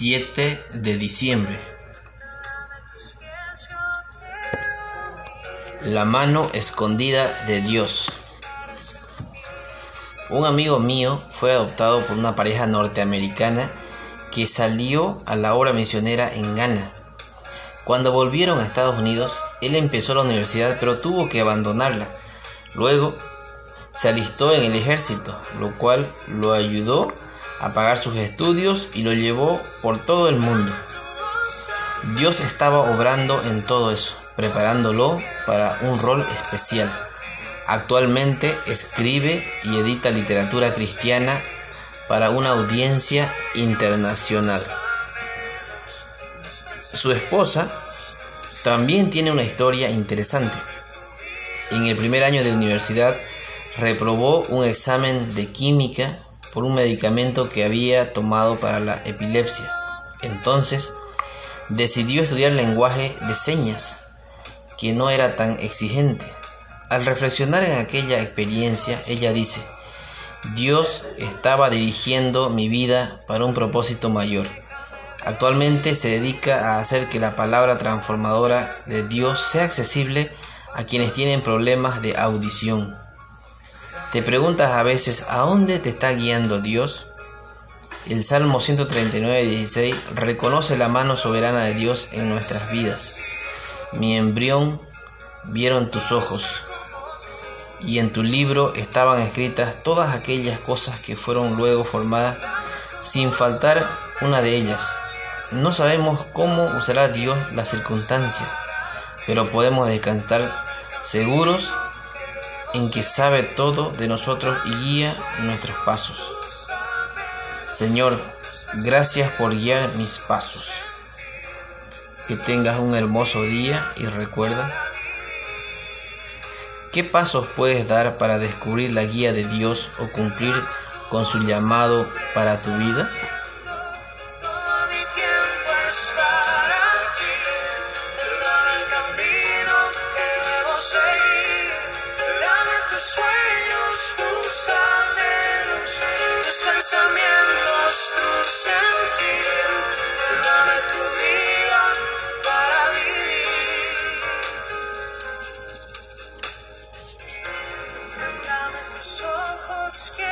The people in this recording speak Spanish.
7 de diciembre. La mano escondida de Dios. Un amigo mío fue adoptado por una pareja norteamericana que salió a la obra misionera en Ghana. Cuando volvieron a Estados Unidos, él empezó la universidad pero tuvo que abandonarla. Luego se alistó en el ejército, lo cual lo ayudó a pagar sus estudios y lo llevó por todo el mundo. Dios estaba obrando en todo eso, preparándolo para un rol especial. Actualmente escribe y edita literatura cristiana para una audiencia internacional. Su esposa también tiene una historia interesante. En el primer año de universidad reprobó un examen de química por un medicamento que había tomado para la epilepsia. Entonces, decidió estudiar lenguaje de señas, que no era tan exigente. Al reflexionar en aquella experiencia, ella dice, Dios estaba dirigiendo mi vida para un propósito mayor. Actualmente se dedica a hacer que la palabra transformadora de Dios sea accesible a quienes tienen problemas de audición. ¿Te preguntas a veces a dónde te está guiando Dios? El Salmo 139, 16 reconoce la mano soberana de Dios en nuestras vidas. Mi embrión vieron tus ojos, y en tu libro estaban escritas todas aquellas cosas que fueron luego formadas, sin faltar una de ellas. No sabemos cómo usará Dios la circunstancia, pero podemos descansar seguros en que sabe todo de nosotros y guía nuestros pasos. Señor, gracias por guiar mis pasos. Que tengas un hermoso día y recuerda, ¿qué pasos puedes dar para descubrir la guía de Dios o cumplir con su llamado para tu vida? Para camino que sueños, tus anhelos, tus pensamientos, tu sentir. Dame tu vida para vivir. Dame tus ojos que